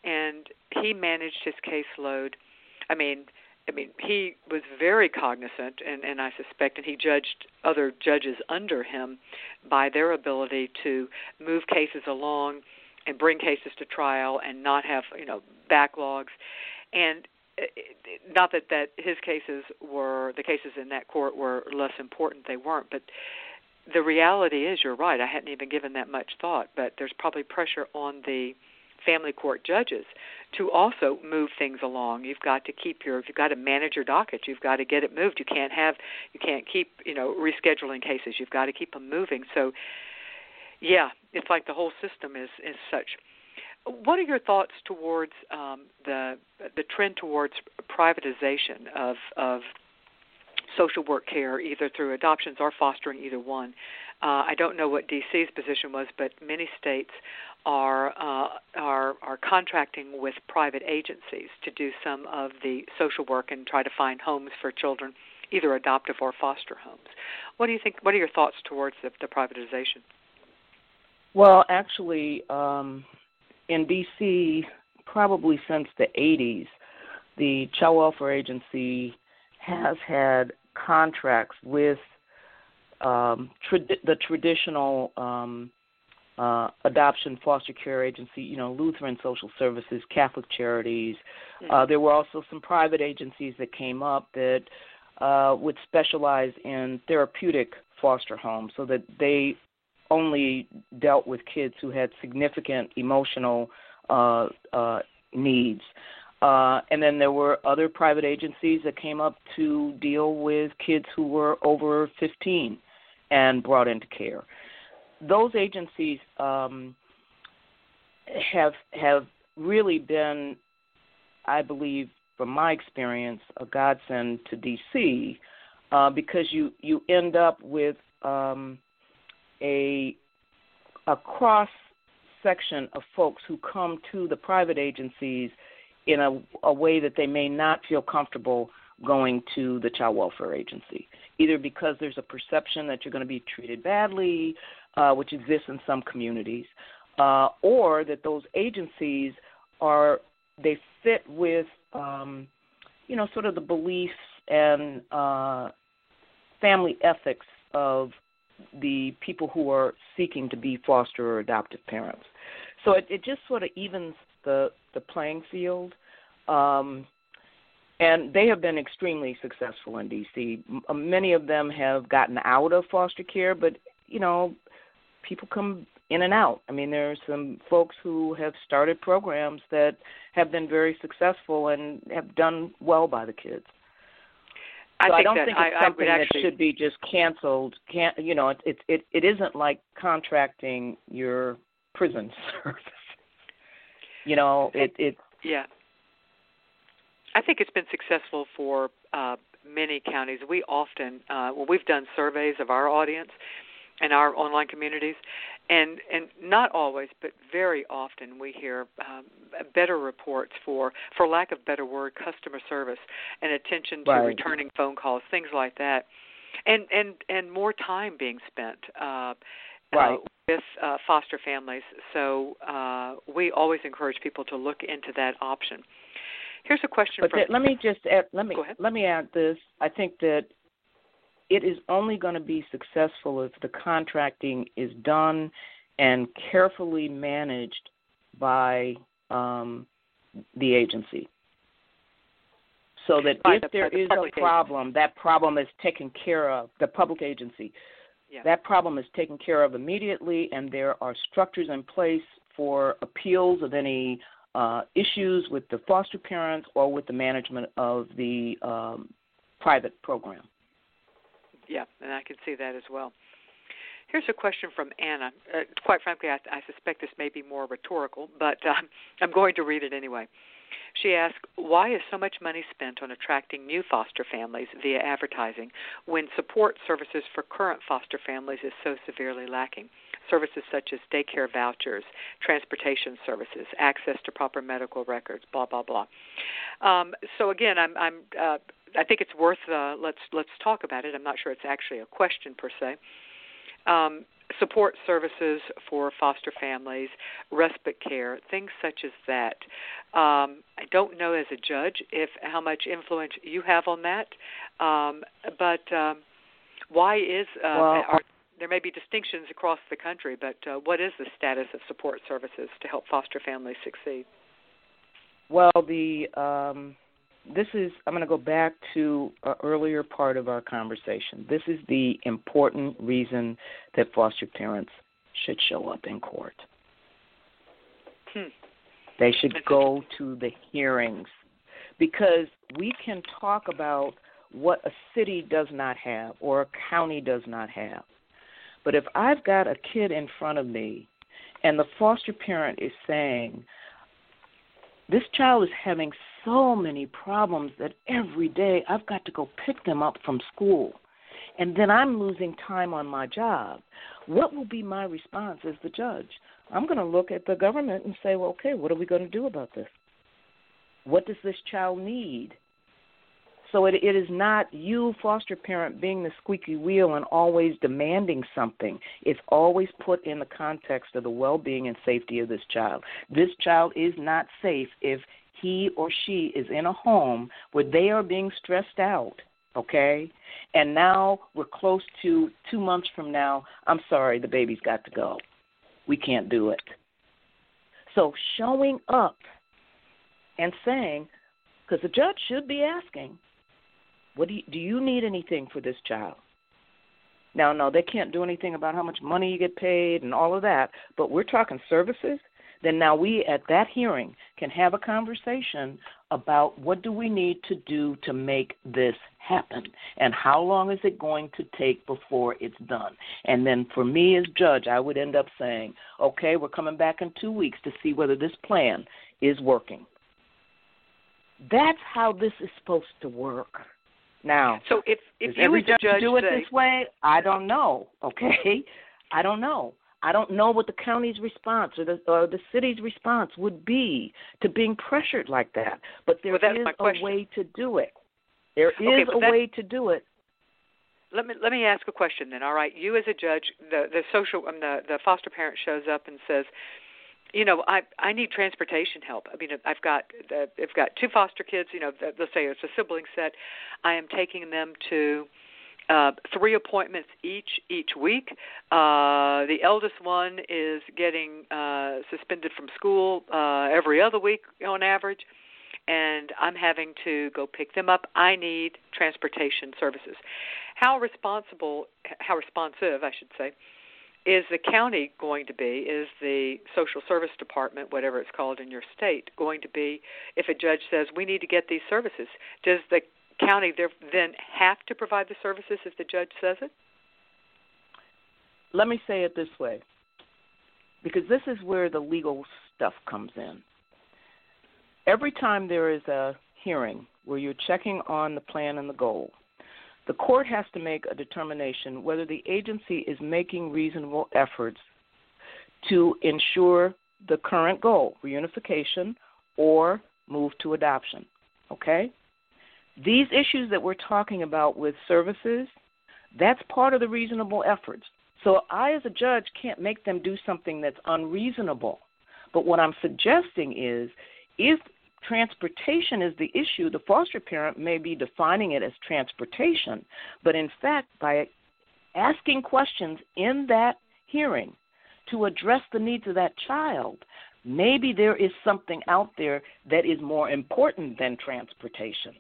and he managed his caseload. I mean, I mean, he was very cognizant, and, and I suspect, and he judged other judges under him by their ability to move cases along and bring cases to trial and not have you know backlogs, and uh, not that that his cases were the cases in that court were less important; they weren't, but the reality is you're right. I hadn't even given that much thought, but there's probably pressure on the family court judges to also move things along. You've got to keep your you've got to manage your docket. You've got to get it moved. You can't have you can't keep, you know, rescheduling cases. You've got to keep them moving. So yeah, it's like the whole system is is such. What are your thoughts towards um, the the trend towards privatization of of social work care, either through adoptions or fostering, either one. Uh, I don't know what DC's position was, but many states are uh, are are contracting with private agencies to do some of the social work and try to find homes for children, either adoptive or foster homes. What do you think? What are your thoughts towards the, the privatization? Well, actually, um, in DC, probably since the 80s, the Child Welfare Agency has had contracts with um, the traditional um, uh, adoption foster care agency, you know, Lutheran Social Services, Catholic Charities. Mm-hmm. Uh, there were also some private agencies that came up that uh, would specialize in therapeutic foster homes, so that they only dealt with kids who had significant emotional uh, uh, needs. Uh, and then there were other private agencies that came up to deal with kids who were over 15 and brought into care. Those agencies um, have have really been, I believe, from my experience, a godsend to DC uh, because you you end up with um, a a cross section of folks who come to the private agencies in a, a way that they may not feel comfortable going to the child welfare agency, either because there's a perception that you're going to be treated badly, uh, which exists in some communities, uh, or that those agencies are they fit with um, you know sort of the beliefs and uh, family ethics of the people who are seeking to be foster or adoptive parents. So it, it just sort of evens the the playing field. Um, and they have been extremely successful in DC. Many of them have gotten out of foster care, but you know, people come in and out. I mean, there are some folks who have started programs that have been very successful and have done well by the kids. I, so I don't that, think it's I, something I actually, that should be just canceled. Can't you know? It, it it it isn't like contracting your prison service. You know, it it. Yeah. I think it's been successful for uh, many counties. We often, uh, well, we've done surveys of our audience and our online communities, and and not always, but very often we hear um, better reports for, for lack of better word, customer service and attention to right. returning phone calls, things like that, and and and more time being spent. Uh, right. Uh, with uh, foster families, so uh, we always encourage people to look into that option. Here's a question but from. That, let me just add, let me let me add this. I think that it is only going to be successful if the contracting is done and carefully managed by um, the agency. So that By if the- there the is a problem, that problem is taken care of. The public agency, Yeah. that problem is taken care of immediately, and there are structures in place for appeals of any uh, issues with the foster parents or with the management of the um, private program. Yeah, and I can see that as well. Here's a question from Anna. Uh, quite frankly, I, I suspect this may be more rhetorical, but um, I'm going to read it anyway. She asked, Why is so much money spent on attracting new foster families via advertising when support services for current foster families is so severely lacking? Services such as daycare vouchers, transportation services, access to proper medical records, blah blah blah. Um, so again, I'm, I'm uh, I think it's worth uh, let's let's talk about it. I'm not sure it's actually a question per se. Um, support services for foster families, respite care, things such as that. Um, I don't know as a judge if how much influence you have on that, um, but um, why is uh, Well, are, there may be distinctions across the country, but uh, what is the status of support services to help foster families succeed? Well, the um, this is I'm going to go back to an earlier part of our conversation. This is the important reason that foster parents should show up in court. Hmm. They should go to the hearings because we can talk about what a city does not have or a county does not have. But if I've got a kid in front of me and the foster parent is saying, this child is having so many problems that every day I've got to go pick them up from school. And then I'm losing time on my job. What will be my response as the judge? I'm going to look at the government and say, well, okay, what are we going to do about this? What does this child need? So it, it is not you, foster parent, being the squeaky wheel and always demanding something. It's always put in the context of the well being and safety of this child. This child is not safe if he or she is in a home where they are being stressed out, okay? And now we're close to two months from now. I'm sorry, the baby's got to go. We can't do it. So showing up and saying, because the judge should be asking, what do you, do you need anything for this child? Now, no, they can't do anything about how much money you get paid and all of that, but we're talking services. Then now we at that hearing can have a conversation about what do we need to do to make this happen and how long is it going to take before it's done. And then for me as judge, I would end up saying, "Okay, we're coming back in 2 weeks to see whether this plan is working." That's how this is supposed to work. Now, So if if you every judge do it this way? I don't know. Okay, I don't know. I don't know what the county's response or the or the city's response would be to being pressured like that. But there Well, is a question. way to do it. There is Okay, a that- way to do it. Let me let me ask a question then. All right, you as a judge, the the social um, the the foster parent shows up and says, you know, I I need transportation help. I mean, I've got the, I've got two foster kids. You know, let's say it's a sibling set. I am taking them to uh, three appointments each each week. Uh, the eldest one is getting uh, suspended from school uh, every other week on average, and I'm having to go pick them up. I need transportation services. How responsible, how responsive, I should say, is the county going to be? Is the social service department, whatever it's called in your state, going to be if a judge says we need to get these services? Does the county they then have to provide the services if the judge says it? Let me say it this way because this is where the legal stuff comes in. Every time there is a hearing where you're checking on the plan and the goal, the court has to make a determination whether the agency is making reasonable efforts to ensure the current goal, reunification or move to adoption. Okay? These issues that we're talking about with services, that's part of the reasonable efforts. So I, as a judge, can't make them do something that's unreasonable. But what I'm suggesting is if transportation is the issue, the foster parent may be defining it as transportation. But in fact, by asking questions in that hearing to address the needs of that child, maybe there is something out there that is more important than transportation.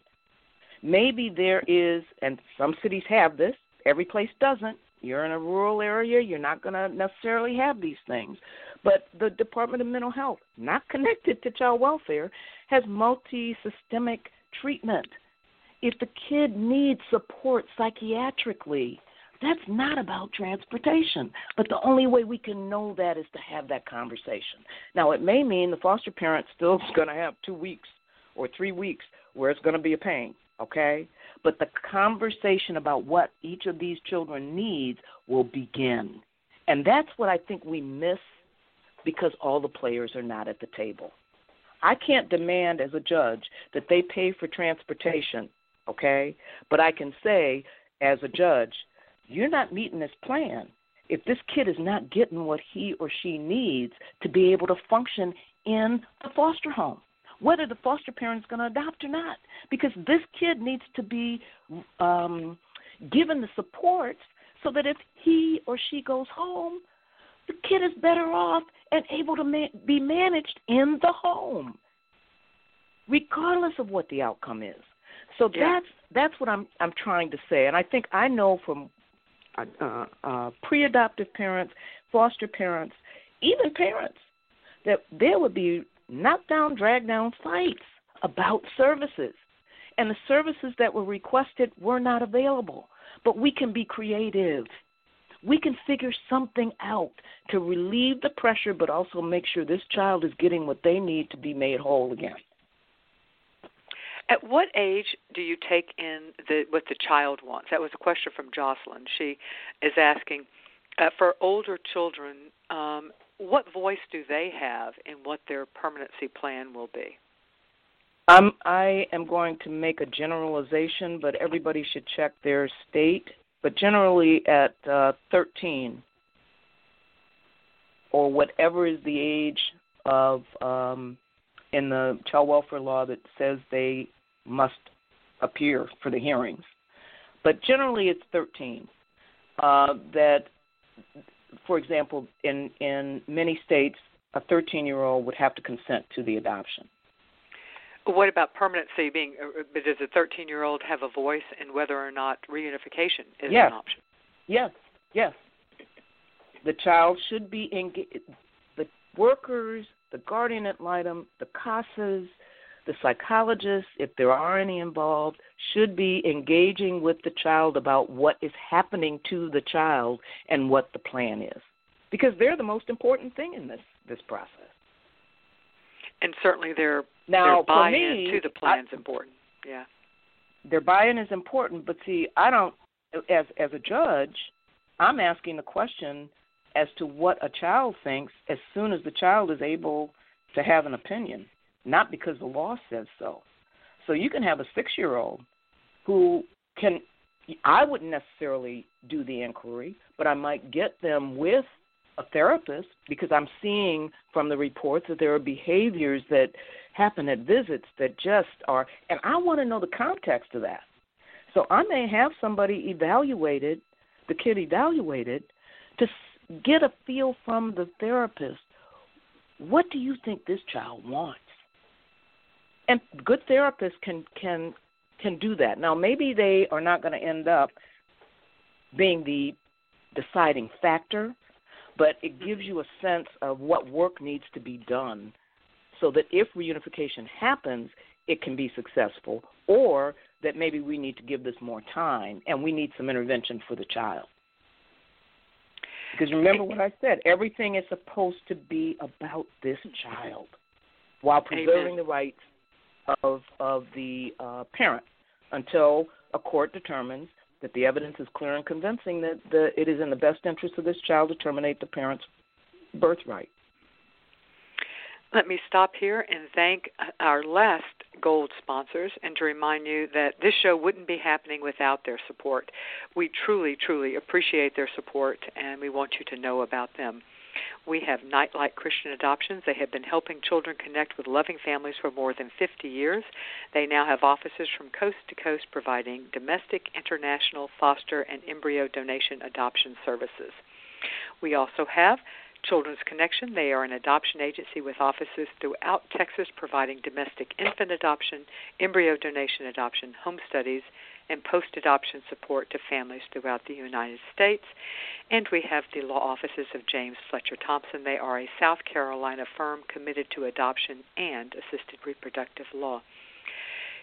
Maybe there is, and some cities have this, every place doesn't, you're in a rural area, you're not going to necessarily have these things. But the Department of Mental Health, not connected to child welfare, has multi systemic treatment. If the kid needs support psychiatrically, that's not about transportation. But the only way we can know that is to have that conversation. Now, it may mean the foster parent still is going to have two weeks or three weeks where it's going to be a pain, okay? but the conversation about what each of these children needs will begin. And that's what I think we miss because all the players are not at the table. I can't demand as a judge that they pay for transportation, okay? But I can say as a judge, you're not meeting this plan if this kid is not getting what he or she needs to be able to function in the foster home whether the foster parent is going to adopt or not, because this kid needs to be um, given the support so that if he or she goes home, the kid is better off and able to ma- be managed in the home, regardless of what the outcome is. So yeah. that's that's what I'm I'm trying to say, and I think I know from uh, uh, uh, pre-adoptive parents, foster parents, even parents, that there would be knockdown, drag down fights about services. And the services that were requested were not available. But we can be creative. We can figure something out to relieve the pressure, but also make sure this child is getting what they need to be made whole again. At what age do you take in the what the child wants? That was a question from Jocelyn. She is asking uh, for older children. Um, what voice do they have in what their permanency plan will be? Um, I am going to make a generalization, but everybody should check their state. But generally, at uh, 13 or whatever is the age of um, in the child welfare law that says they must appear for the hearings. But generally, it's 13. Uh, that for example, in in many states, a 13 year old would have to consent to the adoption. What about permanency being? Uh, does a 13 year old have a voice in whether or not reunification is yes. an option? Yes, yes. The child should be engaged. The workers, the guardian ad litem, the CASAs, the psychologists, if there are any involved, should be engaging with the child about what is happening to the child and what the plan is. Because they're the most important thing in this this process. And certainly their now, their buy-in me, to the plan is important. Yeah. Their buy-in is important, but see, I don't as as a judge, I'm asking the question as to what a child thinks as soon as the child is able to have an opinion not because the law says so. So you can have a six year old who can, I wouldn't necessarily do the inquiry, but I might get them with a therapist because I'm seeing from the reports that there are behaviors that happen at visits that just are, and I want to know the context of that. So I may have somebody evaluated, the kid evaluated, to get a feel from the therapist. What do you think this child wants? And good therapists can can can do that. Now, maybe they are not going to end up being the deciding factor, but it gives you a sense of what work needs to be done so that if reunification happens, it can be successful, or that maybe we need to give this more time and we need some intervention for the child. Because remember what I said, everything is supposed to be about this child while preserving Amen. the rights of of the uh, parent until a court determines that the evidence is clear and convincing that the, it is in the best interest of this child to terminate the parent's birthright. Let me stop here and thank our last gold sponsors and to remind you that this show wouldn't be happening without their support. We truly, truly appreciate their support and we want you to know about them. We have Nightlight Christian Adoptions. They have been helping children connect with loving families for more than 50 years. They now have offices from coast to coast providing domestic, international, foster, and embryo donation adoption services. We also have Children's Connection. They are an adoption agency with offices throughout Texas providing domestic infant adoption, embryo donation adoption, home studies, and post adoption support to families throughout the United States. And we have the law offices of James Fletcher Thompson. They are a South Carolina firm committed to adoption and assisted reproductive law.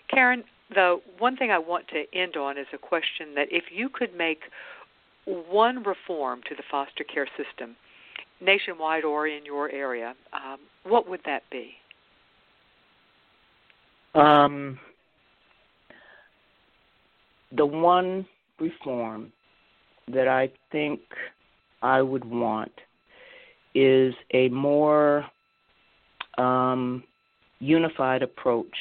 Karen, the one thing I want to end on is a question that if you could make one reform to the foster care system, nationwide or in your area, um, what would that be? Um, the one reform that I think I would want is a more um, unified approach.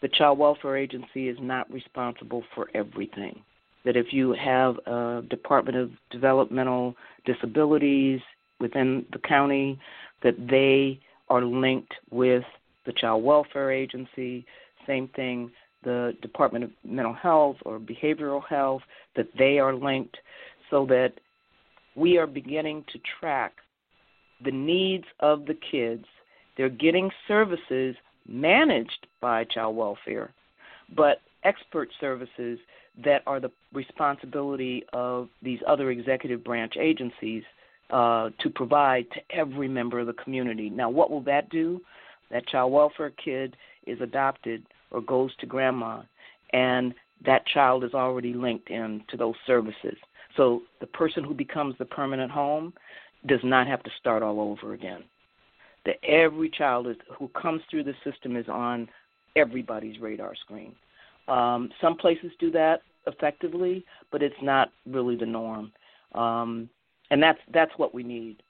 The Child Welfare Agency is not responsible for everything. That if you have a Department of Developmental Disabilities within the county, that they are linked with the Child Welfare Agency. Same thing the Department of Mental Health or Behavioral Health, that they are linked so that we are beginning to track the needs of the kids. They're getting services managed by child welfare, but expert services that are the responsibility of these other executive branch agencies uh, to provide to every member of the community. Now, what will that do? That child welfare kid is adopted or goes to grandma, and that child is already linked in to those services. So the person who becomes the permanent home does not have to start all over again. That every child is, who comes through the system is on everybody's radar screen. Um, some places do that effectively, but it's not really the norm. Um, and that's that's what we need.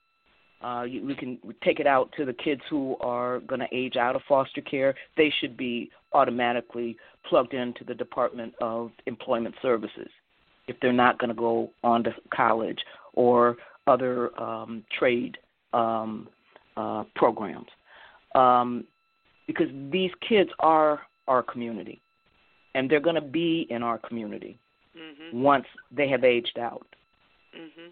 Uh, you, we can take it out to the kids who are going to age out of foster care. They should be automatically plugged into the Department of Employment Services if they're not going to go on to college or other um, trade um, uh, programs. Um, because these kids are our community, and they're going to be in our community mm-hmm. once they have aged out. Mm-hmm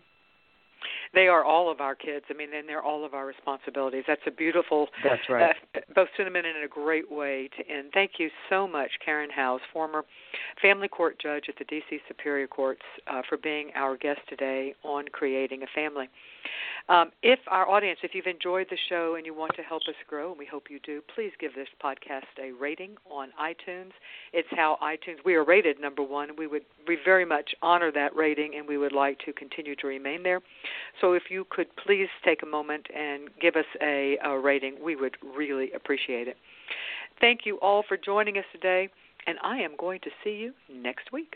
they are all of our kids. I mean, and they're all of our responsibilities. That's a beautiful, that's right, uh, both sentiment and a great way to end. Thank you so much, Karen Howze, former family court judge at the D.C. Superior Courts, uh, for being our guest today on creating a family. Um, if our audience, if you've enjoyed the show and you want to help us grow, and we hope you do, please give this podcast a rating on iTunes. It's how iTunes we are rated number one. We would we very much honor that rating, and we would like to continue to remain there. So if you could please take a moment and give us a, a rating, we would really appreciate it. Thank you all for joining us today, and I am going to see you next week.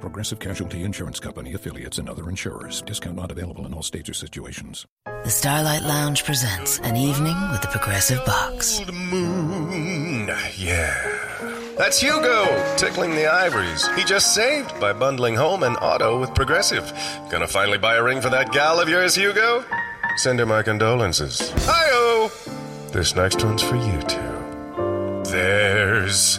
Progressive Casualty Insurance Company affiliates and other insurers. Discount not available in all states or situations. The Starlight Lounge presents an evening with the Progressive Box. Old moon, yeah That's Hugo, tickling the ivories. He just saved by bundling home and auto with Progressive. Gonna finally buy a ring for that gal of yours, Hugo? Send her my condolences. Hi-oh! This next one's for you two. There's